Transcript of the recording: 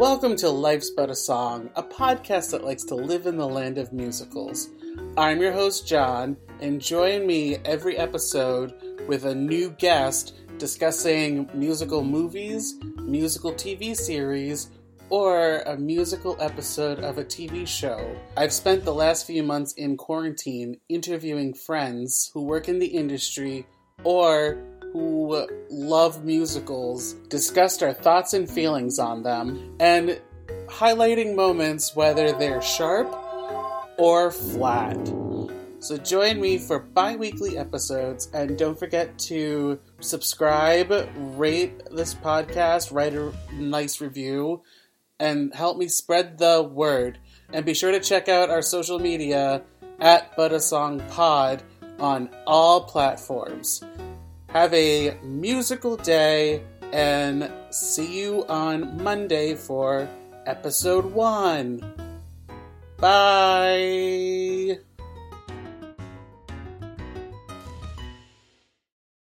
Welcome to Life's But a Song, a podcast that likes to live in the land of musicals. I'm your host, John, and join me every episode with a new guest discussing musical movies, musical TV series, or a musical episode of a TV show. I've spent the last few months in quarantine interviewing friends who work in the industry or who love musicals, discussed our thoughts and feelings on them, and highlighting moments whether they're sharp or flat. So join me for bi weekly episodes, and don't forget to subscribe, rate this podcast, write a nice review, and help me spread the word. And be sure to check out our social media at But a Song Pod on all platforms. Have a musical day and see you on Monday for episode one. Bye.